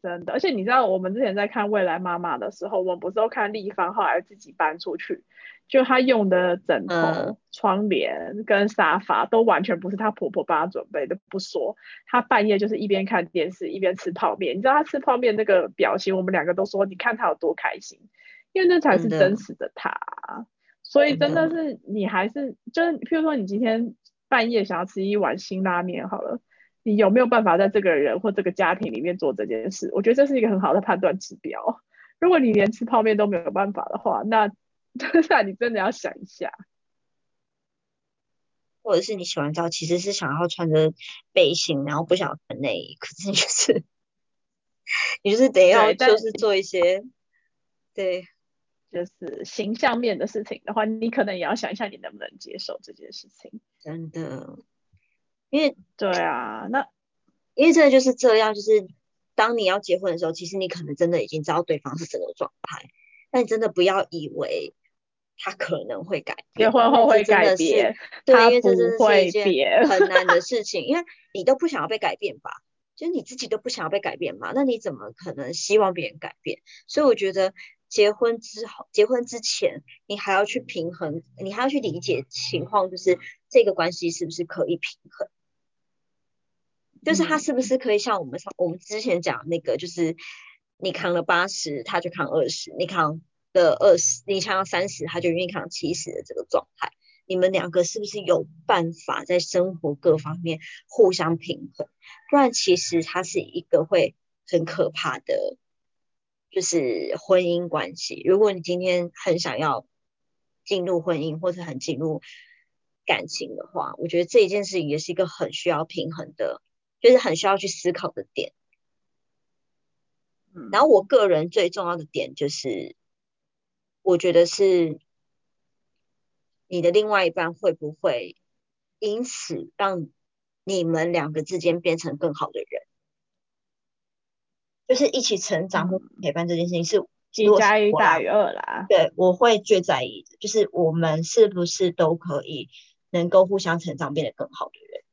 S2: 真的，而且你知道，我们之前在看《未来妈妈》的时候，我们不是都看立方，后来自己搬出去，就她用的枕头、窗帘跟沙发都完全不是她婆婆帮她准备的。不说，她半夜就是一边看电视一边吃泡面，你知道她吃泡面那个表情，我们两个都说，你看她有多开心，因为那才是真实的她。所以真的是你还是就是，譬如说你今天半夜想要吃一碗辛拉面，好了。你有没有办法在这个人或这个家庭里面做这件事？我觉得这是一个很好的判断指标。如果你连吃泡面都没有办法的话，那 *laughs* 那你真的要想一下。
S1: 或者是你洗完澡其实是想要穿着背心，然后不想穿内衣，可是你就是 *laughs* 你就是得要就是做一些对，
S2: 就是形象面的事情的话，你可能也要想一下你能不能接受这件事情。
S1: 真的。因为
S2: 对啊，那
S1: 因为真的就是这样，就是当你要结婚的时候，其实你可能真的已经知道对方是什么状态，但真的不要以为他可能会改变，
S2: 结婚后会改变，
S1: 对，因为这真
S2: 的
S1: 是一件很难的事情，因为你都不想要被改变吧，就是你自己都不想要被改变嘛，那你怎么可能希望别人改变？所以我觉得结婚之后，结婚之前，你还要去平衡，你还要去理解情况，就是这个关系是不是可以平衡。就是他是不是可以像我们上我们之前讲那个，就是你扛了八十，他就扛二十；你扛了二十，你扛三十，他就愿意扛七十的这个状态。你们两个是不是有办法在生活各方面互相平衡？不然其实它是一个会很可怕的，就是婚姻关系。如果你今天很想要进入婚姻或者很进入感情的话，我觉得这一件事情也是一个很需要平衡的。就是很需要去思考的点，然后我个人最重要的点就是，我觉得是你的另外一半会不会因此让你们两个之间变成更好的人，就是一起成长或陪伴这件事情是
S2: 一加一大于二啦。
S1: 对，我会最在意的就是我们是不是都可以能够互相成长，变得更好的人。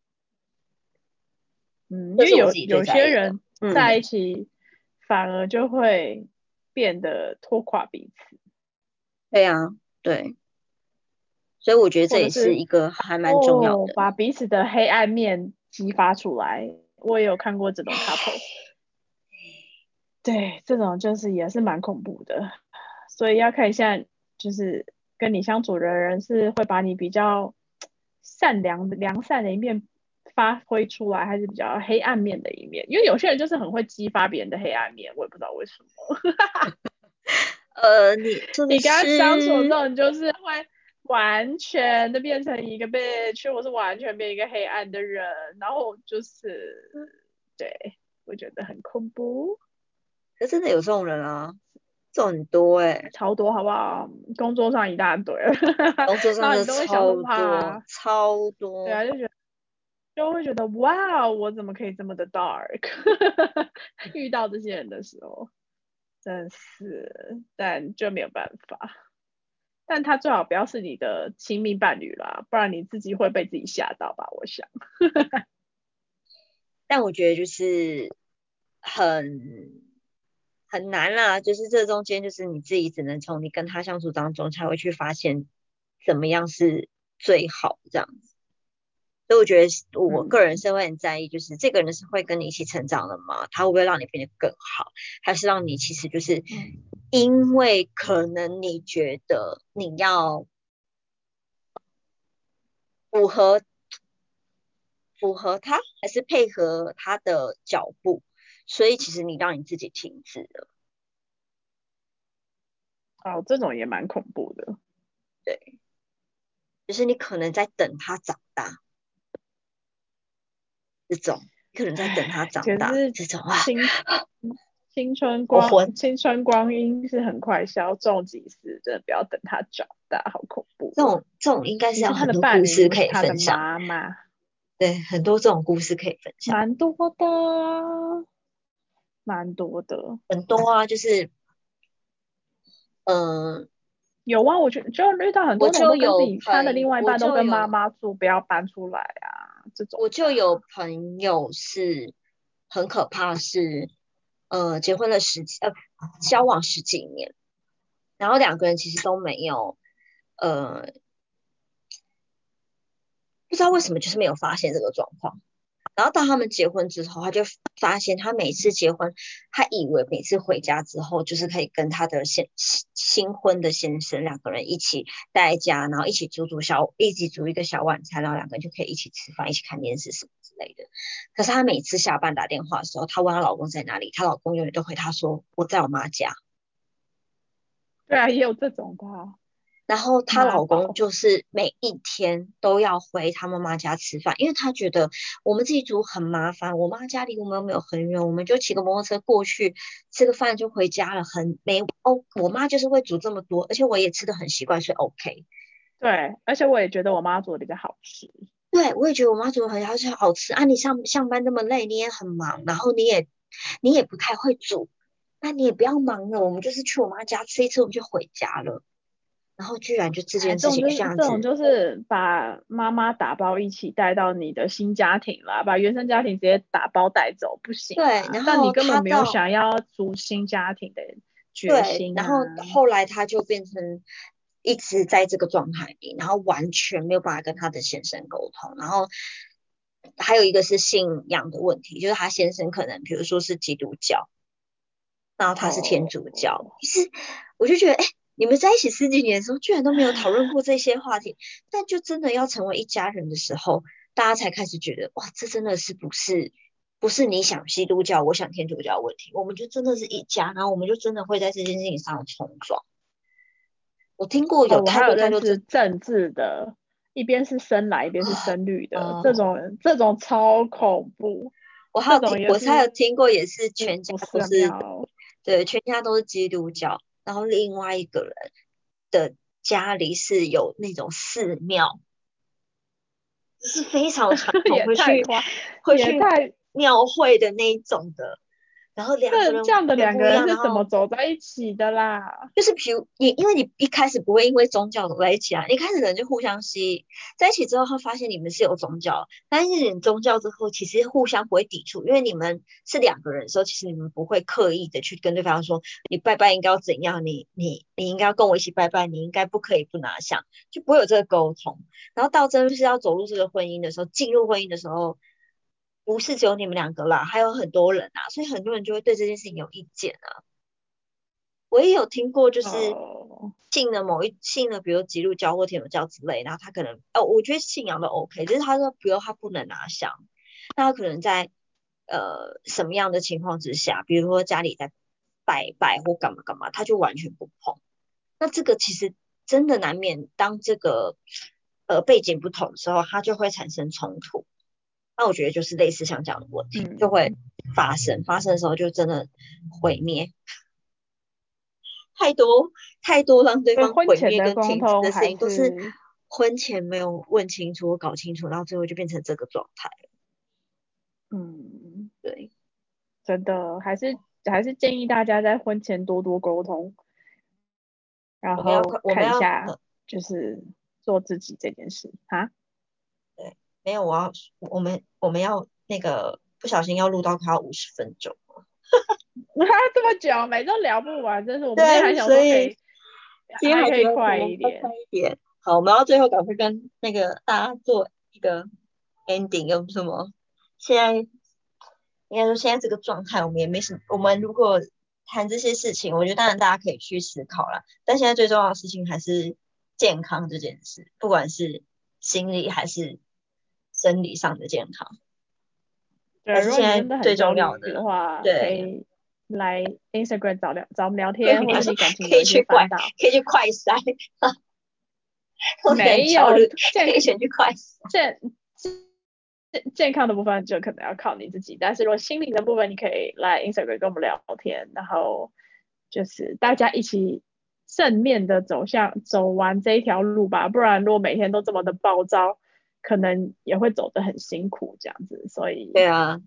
S2: 嗯，因为有有些人在一起，反而就会变得拖垮彼此。
S1: 对啊，对。所以我觉得这也是一个还蛮重要的，
S2: 把彼此的黑暗面激发出来。我也有看过这种 couple，*sighs* 对，这种就是也是蛮恐怖的。所以要看一下，就是跟你相处的人是会把你比较 *tsk* 善良、良善的一面。发挥出来还是比较黑暗面的一面，因为有些人就是很会激发别人的黑暗面，我也不知道为什么。*laughs*
S1: 呃，你
S2: 你跟他相处之后，你就是会完全的变成一个 bitch，我是完全变一个黑暗的人，然后就是对我觉得很恐怖。
S1: 可真的有这种人啊，这种很多哎，
S2: 超多好不好？工作上一大堆，*laughs*
S1: 工作上的超多，超多。
S2: 对啊，就觉得。就会觉得哇，我怎么可以这么的 dark？*laughs* 遇到这些人的时候，真是，但就没有办法。但他最好不要是你的亲密伴侣啦，不然你自己会被自己吓到吧？我想。*laughs*
S1: 但我觉得就是很很难啦，就是这中间就是你自己只能从你跟他相处当中才会去发现怎么样是最好这样子。所以我觉得我个人是会很在意，就是这个人是会跟你一起成长的吗？他会不会让你变得更好？还是让你其实就是因为可能你觉得你要符合符合他，还是配合他的脚步？所以其实你让你自己停止了。
S2: 哦，这种也蛮恐怖的。
S1: 对，就是你可能在等他长大。这种可能在等他长大，这种啊，
S2: 青青春光青春光阴是很快消，重几次真的不要等他长大，好恐怖。
S1: 这种这种应该是有很多故事可以分享。
S2: 妈妈，
S1: 对，很多这种故事可以分享。
S2: 蛮多的，蛮多的，
S1: 很多啊，就是，嗯，
S2: 有啊，我就就遇到很多都跟自己他的另外一半都跟妈妈住，不要搬出来啊。
S1: 我就有朋友是很可怕，是呃结婚了十几呃交往十几年，然后两个人其实都没有呃不知道为什么就是没有发现这个状况。然后到他们结婚之后，他就发现他每次结婚，他以为每次回家之后，就是可以跟他的新新婚的先生两个人一起待家，然后一起煮煮小，一起煮一个小晚餐，然后两个人就可以一起吃饭，一起看电视什么之类的。可是他每次下班打电话的时候，他问他老公在哪里，他老公永远都回他说我在我妈家。
S2: 对啊，也有这种的。
S1: 然后她老公就是每一天都要回她妈妈家吃饭，因为他觉得我们自己煮很麻烦，我妈家离我们又没有很远，我们就骑个摩托车过去吃个饭就回家了，很没哦。我妈就是会煮这么多，而且我也吃的很习惯，所以 OK。
S2: 对，而且我也觉得我妈煮的比较好吃。
S1: 对，我也觉得我妈煮的很好吃，好吃啊！你上上班那么累，你也很忙，然后你也你也不太会煮，那你也不要忙了，我们就是去我妈家吃一次，我们就回家了。然后居然就这件事情这样
S2: 子，这种就是把妈妈打包一起带到你的新家庭啦，把原生家庭直接打包带走不行。
S1: 对，然后
S2: 你根本没有想要组新家庭的决心。
S1: 然后后来他就变成一直在这个状态里，然后完全没有办法跟他的先生沟通。然后还有一个是信仰的问题，就是他先生可能比如说是基督教，然后他是天主教，其实我就觉得哎。你们在一起十几年的时候，居然都没有讨论过这些话题，但就真的要成为一家人的时候，大家才开始觉得，哇，这真的是不是不是你想基督教，我想天主教问题，我们就真的是一家，然后我们就真的会在这件事情上冲撞。我听过有太多太多
S2: 是政治的，一边是深蓝，一边是深绿的，这种这种超恐怖。
S1: 我还有我还有听过，也是全家都是，对，全家都是基督教。然后另外一个人的家里是有那种寺庙，是非常传统，*laughs* 会去会去庙会的那一种的。然后两个人
S2: 这样的两个人是怎么走在一起的啦？
S1: 就是比如你，因为你一开始不会因为宗教走在一起啊，一开始人就互相吸，在一起之后会发现你们是有宗教，但是你宗教之后，其实互相不会抵触，因为你们是两个人的时候，其实你们不会刻意的去跟对方说，你拜拜应该要怎样，你你你应该要跟我一起拜拜，你应该不可以不拿香，就不会有这个沟通。然后到真是要走入这个婚姻的时候，进入婚姻的时候。不是只有你们两个啦，还有很多人啊，所以很多人就会对这件事情有意见啊。我也有听过，就是信了某一信了，比如基督教或天主教之类，然后他可能哦，我觉得信仰都 OK，就是他说，比如他不能拿香，那他可能在呃什么样的情况之下，比如说家里在拜拜或干嘛干嘛，他就完全不碰。那这个其实真的难免，当这个呃背景不同的时候，他就会产生冲突。那我觉得就是类似像这样的问题就会发生，发生的时候就真的毁灭，太多太多让对方毁灭跟停止的事情，都是婚前没有问清楚、搞清楚，然后最后就变成这个状态。
S2: 嗯，
S1: 对，
S2: 真的还是还是建议大家在婚前多多沟通，然后看一下就是做自己这件事啊。
S1: 对，没有，我要我们我们要那个不小心要录到快要五十分钟
S2: 那 *laughs* 这么久，每都聊不完，真是我们还想说可以，
S1: 今天还
S2: 可以快一点，
S1: 快一点。好，我们要最后赶快跟那个大家做一个 ending，有什么？现在应该说现在这个状态，我们也没什么。我们如果谈这些事情，我觉得当然大家可以去思考啦。但现在最重要的事情还是健康这件事，不管是心理还是生理上的健康。
S2: 对，如果
S1: 现在最重要
S2: 的话，
S1: 对。
S2: 来 Instagram 找聊找我们聊天，或者是感情
S1: 可以去
S2: 快，
S1: 可以去快筛，*laughs*
S2: 没有
S1: 可以选去快
S2: 健健健康的部分就可能要靠你自己，但是如果心灵的部分，你可以来 Instagram 跟我们聊天，然后就是大家一起正面的走向走完这一条路吧，不然如果每天都这么的暴躁，可能也会走得很辛苦这样子，所以
S1: 对啊。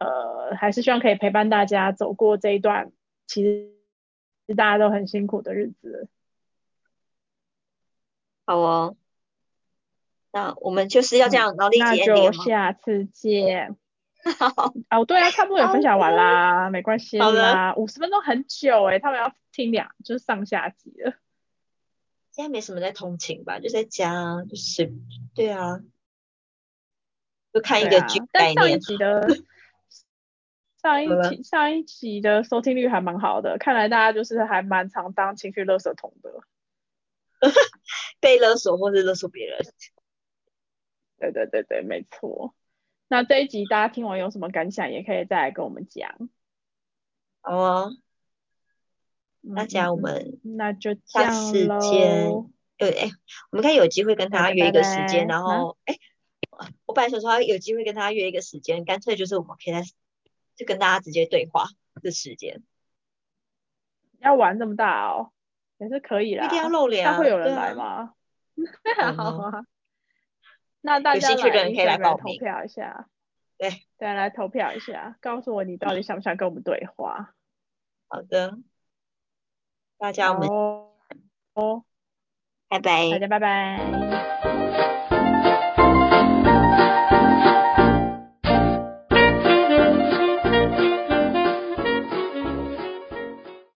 S2: 呃，还是希望可以陪伴大家走过这一段，其实大家都很辛苦的日子。
S1: 好哦，那我们就是要这样劳力
S2: 那就下次见。*laughs*
S1: 好
S2: 哦，对啊，差不多也分享完啦，没关系啦，五十分钟很久哎，他们要听两，就是上下集了。
S1: 现在没什么在通勤吧，就在家，就是对啊，就看一个剧
S2: 但上一集的。*laughs* 上一集上一集的收听率还蛮好的，看来大家就是还蛮常当情绪勒索桶的，*laughs*
S1: 被勒索或者勒索别人。
S2: 对对对对，没错。那这一集大家听完有什么感想，也可以再来跟我们讲。
S1: 好啊，大家我们
S2: 那就
S1: 下次见。对，哎，我们可以有机会跟他约一个时间，然后哎，我本来想说有机会跟他约一个时间，干脆就是我们可以在。就跟大家直接对话的时间，
S2: 要玩这么大哦，也是可以啦。
S1: 一定要露脸
S2: 啊？会有人来吗？*laughs* 好啊，那大家
S1: 有兴趣的人可以来
S2: 投票一下。
S1: 对，
S2: 对，来投票一下，告诉我你到底想不想跟我们对话。
S1: 好的，大家我们
S2: 哦，
S1: 拜拜，
S2: 大家拜拜。